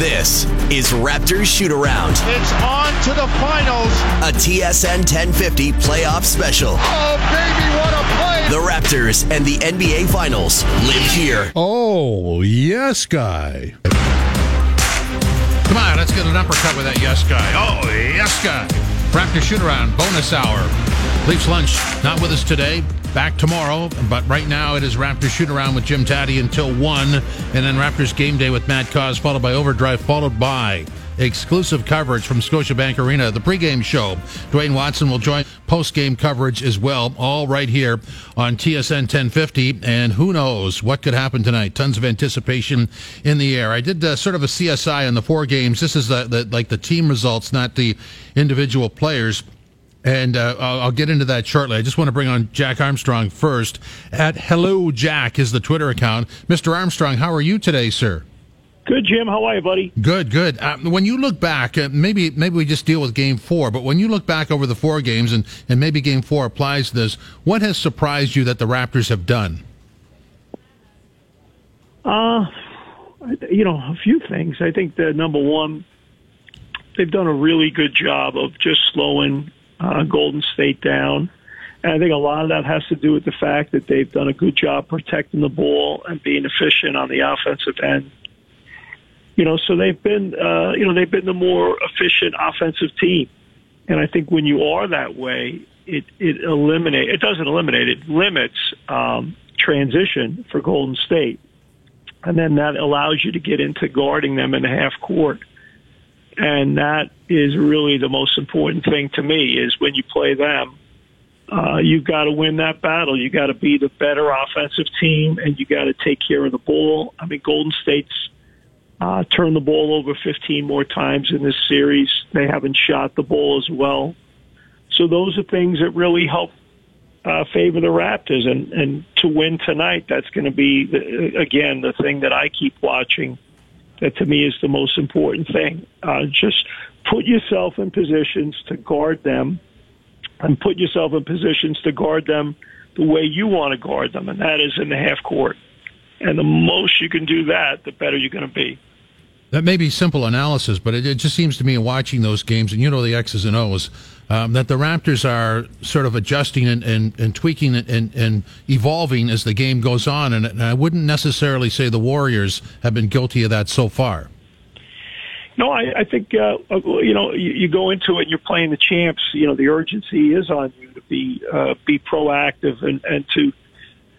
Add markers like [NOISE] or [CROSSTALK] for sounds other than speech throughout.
This is Raptors Shoot Around, It's on to the finals. a TSN 1050 playoff special. Oh, baby, what a play. The Raptors and the NBA Finals live here. Oh, yes, guy. Come on, let's get an uppercut with that yes guy. Oh, yes guy. Raptor shoot around, bonus hour. Leafs lunch, not with us today. Back tomorrow, but right now it is Raptors shoot around with Jim Tatti until 1, and then Raptors game day with Matt Cauz, followed by Overdrive, followed by exclusive coverage from Scotiabank Arena, the pregame show. Dwayne Watson will join post-game coverage as well, all right here on TSN 1050. And who knows what could happen tonight? Tons of anticipation in the air. I did uh, sort of a CSI on the four games. This is the, the like the team results, not the individual players. And uh, I'll, I'll get into that shortly. I just want to bring on Jack Armstrong first. At Hello Jack is the Twitter account. Mr. Armstrong, how are you today, sir? Good, Jim. How are you, buddy? Good, good. Uh, when you look back, uh, maybe maybe we just deal with Game Four. But when you look back over the four games, and and maybe Game Four applies to this, what has surprised you that the Raptors have done? Uh, you know, a few things. I think that number one, they've done a really good job of just slowing uh, Golden State down. And I think a lot of that has to do with the fact that they've done a good job protecting the ball and being efficient on the offensive end. You know, so they've been, uh, you know, they've been the more efficient offensive team. And I think when you are that way, it it eliminate it doesn't eliminate it limits um, transition for Golden State, and then that allows you to get into guarding them in the half court, and that is really the most important thing to me is when you play them, uh, you've got to win that battle. You got to be the better offensive team, and you got to take care of the ball. I mean, Golden State's uh, turned the ball over 15 more times in this series. They haven't shot the ball as well. So those are things that really help uh, favor the Raptors. And, and to win tonight, that's going to be, the, again, the thing that I keep watching. That to me is the most important thing. Uh, just put yourself in positions to guard them and put yourself in positions to guard them the way you want to guard them, and that is in the half court. And the most you can do that, the better you're going to be. That may be simple analysis, but it, it just seems to me in watching those games, and you know the X's and O's, um, that the Raptors are sort of adjusting and, and, and tweaking and, and evolving as the game goes on. And, and I wouldn't necessarily say the Warriors have been guilty of that so far. No, I, I think uh, you know you, you go into it. You're playing the champs. You know the urgency is on you to be uh, be proactive and, and to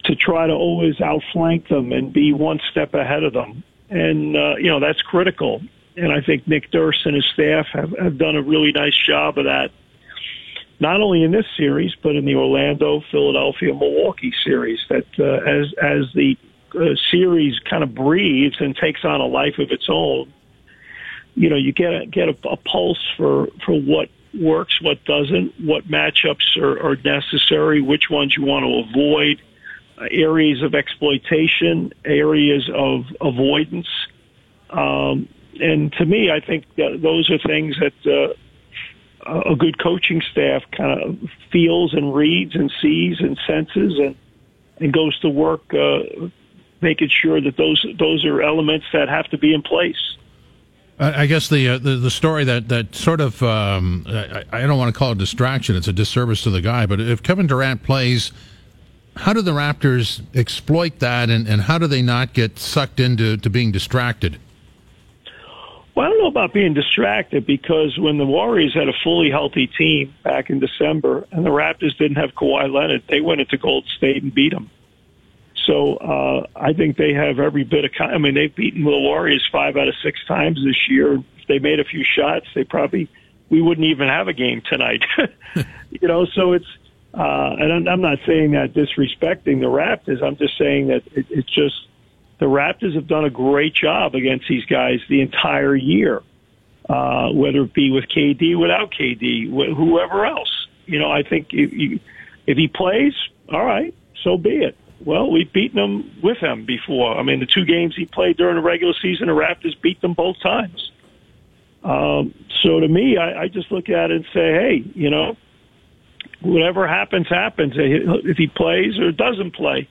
to try to always outflank them and be one step ahead of them. And uh, you know that's critical. And I think Nick Nurse and his staff have, have done a really nice job of that. Not only in this series, but in the Orlando, Philadelphia, Milwaukee series. That uh, as as the uh, series kind of breathes and takes on a life of its own, you know, you get a, get a, a pulse for for what works, what doesn't, what matchups are, are necessary, which ones you want to avoid, areas of exploitation, areas of avoidance. Um, and to me, I think those are things that uh, a good coaching staff kind of feels and reads and sees and senses and and goes to work uh, making sure that those those are elements that have to be in place. I I guess the, uh, the the story that that sort of um, I, I don't want to call it distraction. It's a disservice to the guy. But if Kevin Durant plays, how do the Raptors exploit that, and, and how do they not get sucked into to being distracted? Well, I don't know about being distracted because when the Warriors had a fully healthy team back in December and the Raptors didn't have Kawhi Leonard, they went into Gold State and beat them. So uh, I think they have every bit of. I mean, they've beaten the Warriors five out of six times this year. If they made a few shots, they probably we wouldn't even have a game tonight. [LAUGHS] you know, so it's. Uh, and I'm, I'm not saying that disrespecting the Raptors. I'm just saying that it, it's just the Raptors have done a great job against these guys the entire year, uh, whether it be with KD, without KD, wh- whoever else. You know, I think if, if he plays, all right, so be it. Well, we've beaten them with him before. I mean, the two games he played during the regular season, the Raptors beat them both times. Um, so to me, I, I just look at it and say, hey, you know, whatever happens, happens. If he plays or doesn't play,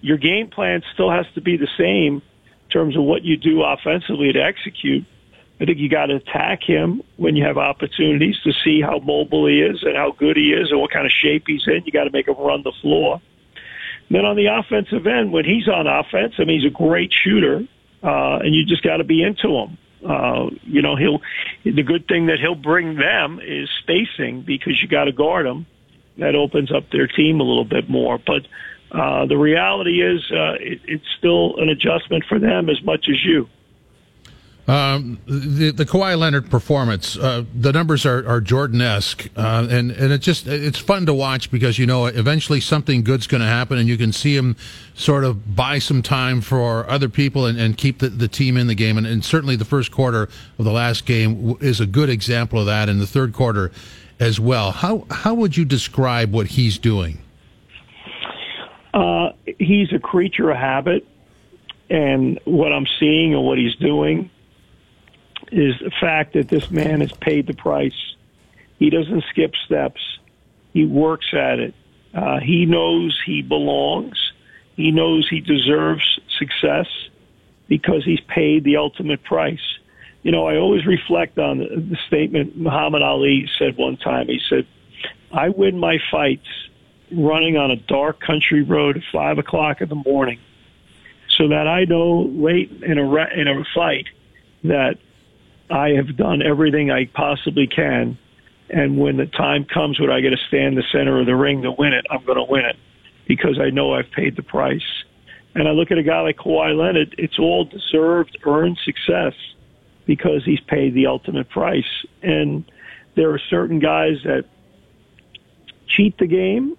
your game plan still has to be the same in terms of what you do offensively to execute. I think you got to attack him when you have opportunities to see how mobile he is and how good he is and what kind of shape he's in. You got to make him run the floor. And then on the offensive end, when he's on offense, I mean, he's a great shooter, uh, and you just got to be into him. Uh, you know, he'll, the good thing that he'll bring them is spacing because you got to guard him. That opens up their team a little bit more. But, uh, the reality is, uh, it, it's still an adjustment for them as much as you. Um, the the Kawhi Leonard performance, uh, the numbers are, are Jordan esque, uh, and and it just it's fun to watch because you know eventually something good's going to happen, and you can see him sort of buy some time for other people and, and keep the, the team in the game, and, and certainly the first quarter of the last game is a good example of that, and the third quarter as well. How how would you describe what he's doing? Uh, he's a creature of habit, and what I'm seeing and what he's doing is the fact that this man has paid the price. He doesn't skip steps. He works at it. Uh, he knows he belongs. He knows he deserves success because he's paid the ultimate price. You know, I always reflect on the, the statement Muhammad Ali said one time. He said, I win my fights running on a dark country road at five o'clock in the morning so that I know late in a, in a fight that I have done everything I possibly can. And when the time comes when I get to stand in the center of the ring to win it, I'm going to win it because I know I've paid the price. And I look at a guy like Kawhi Leonard, it's all deserved, earned success because he's paid the ultimate price. And there are certain guys that cheat the game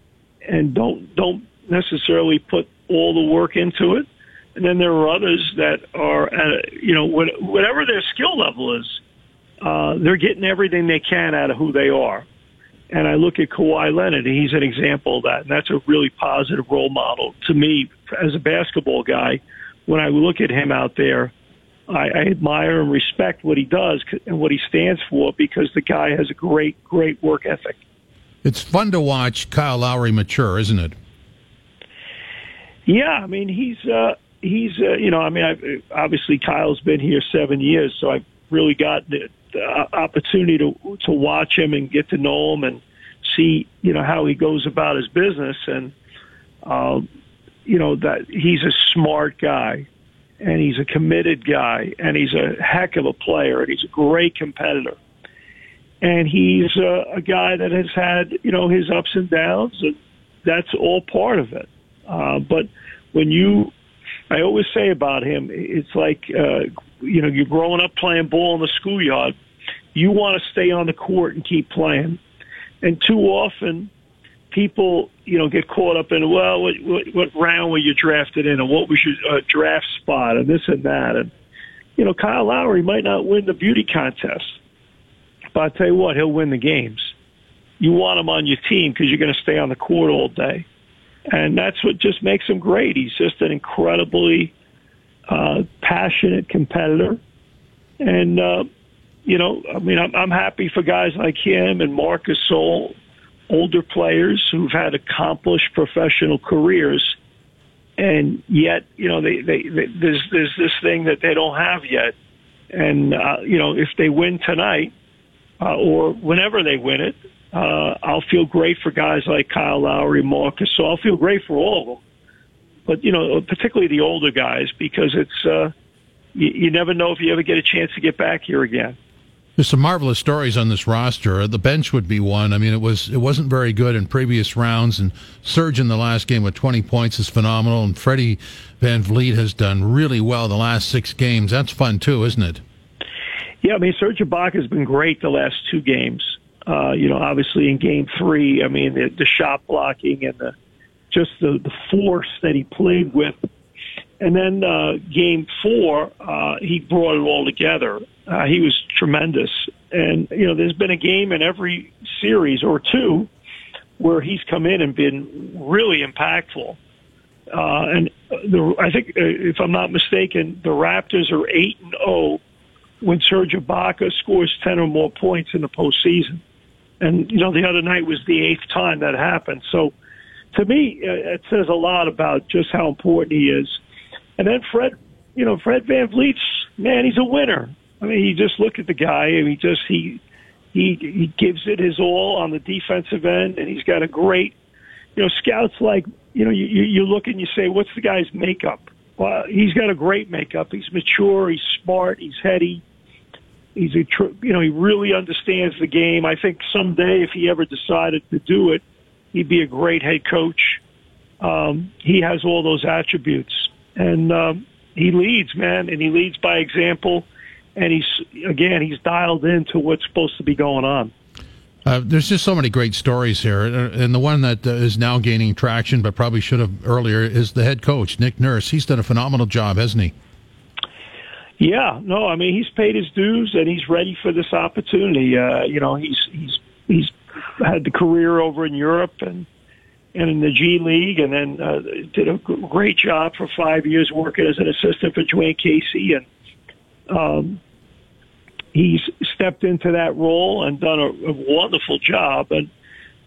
and don't don't necessarily put all the work into it. And then there are others that are, at a, you know, whatever their skill level is, uh, they're getting everything they can out of who they are. And I look at Kawhi Leonard, and he's an example of that. And that's a really positive role model to me as a basketball guy. When I look at him out there, I, I admire and respect what he does and what he stands for because the guy has a great, great work ethic. It's fun to watch Kyle Lowry mature, isn't it? Yeah, I mean he's uh, he's uh, you know I mean I've, obviously Kyle's been here seven years, so I've really got the, the opportunity to to watch him and get to know him and see you know how he goes about his business. And uh, you know that he's a smart guy and he's a committed guy and he's a heck of a player and he's a great competitor. And he's a, a guy that has had you know his ups and downs and that's all part of it. Uh, but when you I always say about him, it's like, uh, you know, you're growing up playing ball in the schoolyard. You want to stay on the court and keep playing. And too often, people, you know, get caught up in, well, what, what, what round were you drafted in, and what was your uh, draft spot, and this and that. And, you know, Kyle Lowry might not win the beauty contest, but I'll tell you what, he'll win the games. You want him on your team because you're going to stay on the court all day and that's what just makes him great. He's just an incredibly uh, passionate competitor, and uh, you know, I mean, I'm, I'm happy for guys like him and Marcus Gasol, older players who've had accomplished professional careers, and yet, you know, they, they, they there's there's this thing that they don't have yet, and uh, you know, if they win tonight uh, or whenever they win it, uh, I'll feel great for guys like Kyle Lowry, Marcus. So I'll feel great for all of them. But you know, particularly the older guys, because it's uh, you, you never know if you ever get a chance to get back here again. There's some marvelous stories on this roster. The bench would be one. I mean, it was it wasn't very good in previous rounds, and Serge in the last game with 20 points is phenomenal. And Freddie VanVleet has done really well the last six games. That's fun too, isn't it? Yeah, I mean, Serge Ibaka has been great the last two games. Uh, you know, obviously in game three, I mean, the, the shot blocking and the just the, the force that he played with. And then uh, game four, uh, he brought it all together. Uh, he was tremendous. And, you know, there's been a game in every series or two where he's come in and been really impactful. Uh, and the, I think, uh, if I'm not mistaken, the Raptors are 8 and 0 when Serge Ibaka scores 10 or more points in the postseason. And, you know, the other night was the eighth time that happened. So to me, uh, it says a lot about just how important he is. And then Fred, you know, Fred VanVleet's, man, he's a winner. I mean, you just look at the guy, and he just he he he gives it his all on the defensive end, and he's got a great, you know, scouts like you know you you look and you say, what's the guy's makeup? Well, he's got a great makeup. He's mature. He's smart. He's heady. He's a tr- you know he really understands the game. I think someday if he ever decided to do it, he'd be a great head coach. Um, he has all those attributes, and um, he leads, man, and he leads by example and he's again he's dialed into what's supposed to be going on. Uh, there's just so many great stories here, uh, and the one that uh, is now gaining traction, but probably should have earlier, is the head coach Nick Nurse. He's done a phenomenal job, hasn't he? Yeah, no, I mean he's paid his dues and he's ready for this opportunity. Uh, you know, he's he's he's had the career over in Europe and and in the G League, and then uh, did a great job for five years working as an assistant for Dwayne Casey and um, he's stepped into that role and done a, a wonderful job. And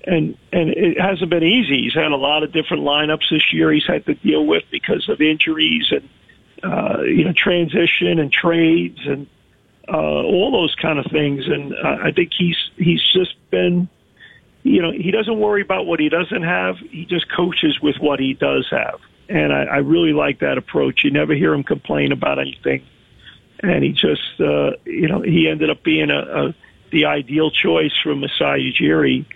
and and it hasn't been easy. He's had a lot of different lineups this year. He's had to deal with because of injuries and uh, you know transition and trades and uh, all those kind of things. And uh, I think he's he's just been you know he doesn't worry about what he doesn't have. He just coaches with what he does have. And I, I really like that approach. You never hear him complain about anything and he just uh, you know he ended up being a, a the ideal choice for Masai Ujiri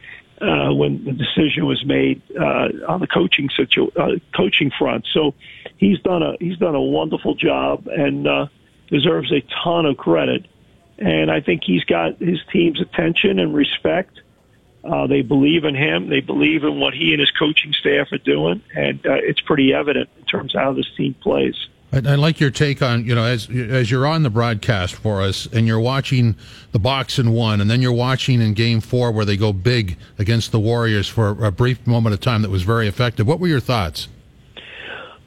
uh, when the decision was made uh, on the coaching situ- uh, coaching front. So he's done a he's done a wonderful job and uh, deserves a ton of credit. And I think he's got his team's attention and respect. Uh, they believe in him. They believe in what he and his coaching staff are doing, and uh, it's pretty evident in terms of how this team plays. I, I like your take on you know as as you're on the broadcast for us and you're watching the box and one and then you're watching in Game Four where they go big against the Warriors for a brief moment of time that was very effective. What were your thoughts?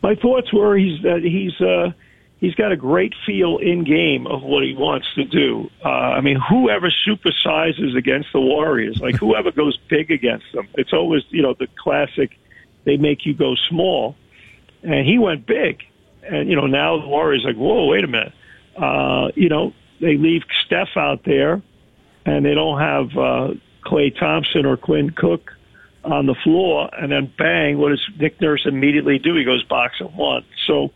My thoughts were he's that he's uh, he's got a great feel in game of what he wants to do. Uh, I mean, whoever supersizes against the Warriors, like [LAUGHS] whoever goes big against them, it's always you know the classic. They make you go small, and he went big and you know now the Warriors like, whoa, wait a minute. Uh, you know they leave Steph out there, and they don't have uh, Klay Thompson or Quinn Cook on the floor, and then bang, what does Nick Nurse immediately do? He goes box of one. So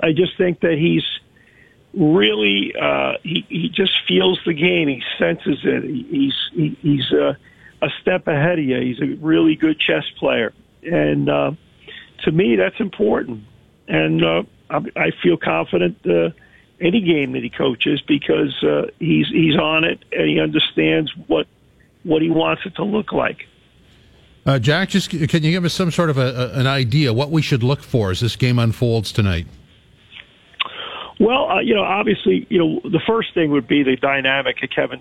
I just think that he's really uh, he he just feels the game. He senses it. He, he's he, he's uh, a step ahead of you. He's a really good chess player, and uh, to me, that's important and uh, I, I feel confident uh, any game that he coaches because uh, he's he's on it and he understands what what he wants it to look like. Uh, Jack, just can you give us some sort of a, a, an idea what we should look for as this game unfolds tonight? Well, uh, you know, obviously, you know, the first thing would be the dynamic of Kevin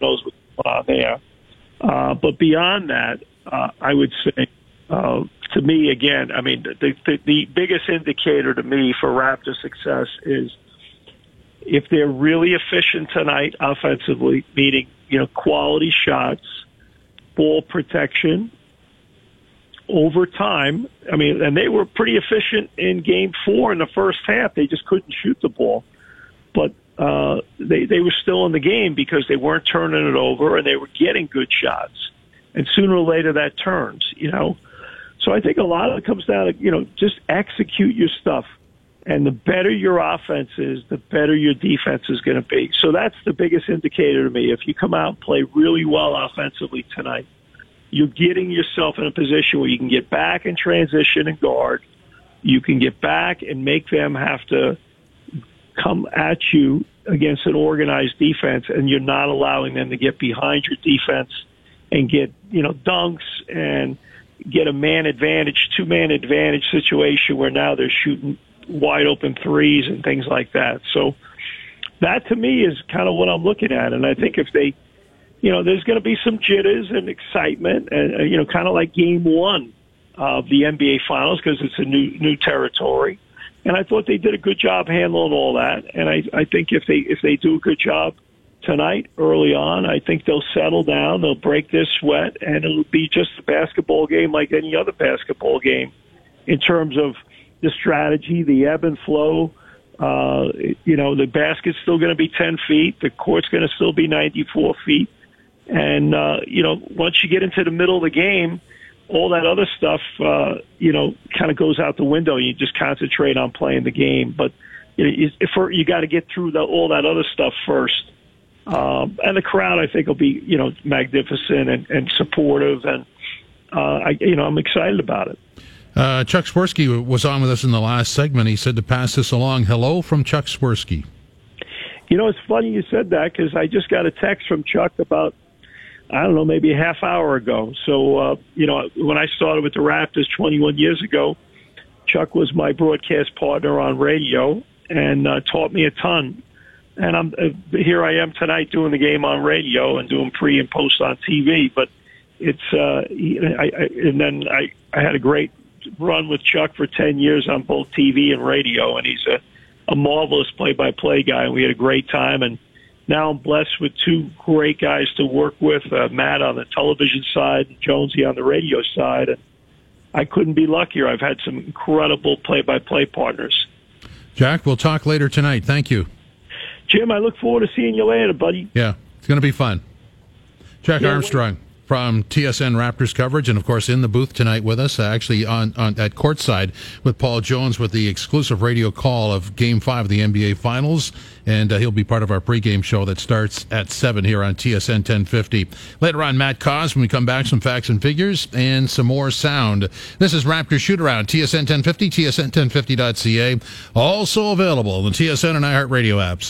knows what's going on there. Uh, but beyond that, uh, I would say uh, to me, again, I mean, the, the, the biggest indicator to me for Raptor success is if they're really efficient tonight offensively, meaning, you know, quality shots, ball protection, over time. I mean, and they were pretty efficient in game four in the first half. They just couldn't shoot the ball. But uh, they, they were still in the game because they weren't turning it over and they were getting good shots. And sooner or later that turns, you know. So I think a lot of it comes down to, you know, just execute your stuff. And the better your offense is, the better your defense is going to be. So that's the biggest indicator to me. If you come out and play really well offensively tonight, you're getting yourself in a position where you can get back and transition and guard. You can get back and make them have to come at you against an organized defense, and you're not allowing them to get behind your defense and get, you know, dunks and – get a man advantage, two man advantage situation where now they're shooting wide open threes and things like that. So that to me is kind of what I'm looking at. And I think if they, you know, there's going to be some jitters and excitement and, uh, you know, kind of like game one of the NBA finals because it's a new, new territory. And I thought they did a good job handling all that. And I, I think if they, if they do a good job, tonight early on. I think they'll settle down, they'll break their sweat, and it'll be just a basketball game like any other basketball game in terms of the strategy, the ebb and flow, Uh, you know, the basket's still going to be 10 feet. The court's going to still be 94 feet. And, uh, you know, once you get into the middle of the game, all that other stuff, uh, you know, kind of goes out the window. You just concentrate on playing the game. But you, know, you got to get through the, all that other stuff first. Um, and the crowd, I think, will be, you know, magnificent and, and supportive. And, uh, I, you know, I'm excited about it. Uh, Chuck Swirsky was on with us in the last segment. He said to pass this along. Hello from Chuck Swirsky. You know, it's funny you said that because I just got a text from Chuck about I don't know, maybe a half hour ago. So, uh, you know, when I started with the Raptors 21 years ago, Chuck was my broadcast partner on radio and uh, taught me a ton. And I'm uh, here. I am tonight doing the game on radio and doing pre and post on TV. But it's uh, I, I, and then I I had a great run with Chuck for 10 years on both TV and radio, and he's a a marvelous play by play guy. And we had a great time and now I'm blessed with two great guys to work with, uh, Matt on the television side, and Jonesy on the radio side, and I couldn't be luckier. I've had some incredible play-by-play partners. Jack, we'll talk later tonight. Thank you. Jim, I look forward to seeing you later, buddy. Yeah, it's going to be fun. Jack Yeah, Armstrong from TSN Raptors coverage, and of course in the booth tonight with us, uh, actually on, on at courtside with Paul Jones with the exclusive radio call of Game Five of the NBA Finals, and uh, he'll be part of our pregame show that starts at seven here on TSN 1050. Later on, Matt Cauz when we come back, some facts and figures and some more sound. This is Raptor Shoot Around TSN 1050, TSN1050.ca, also available on the TSN and iHeartRadio apps.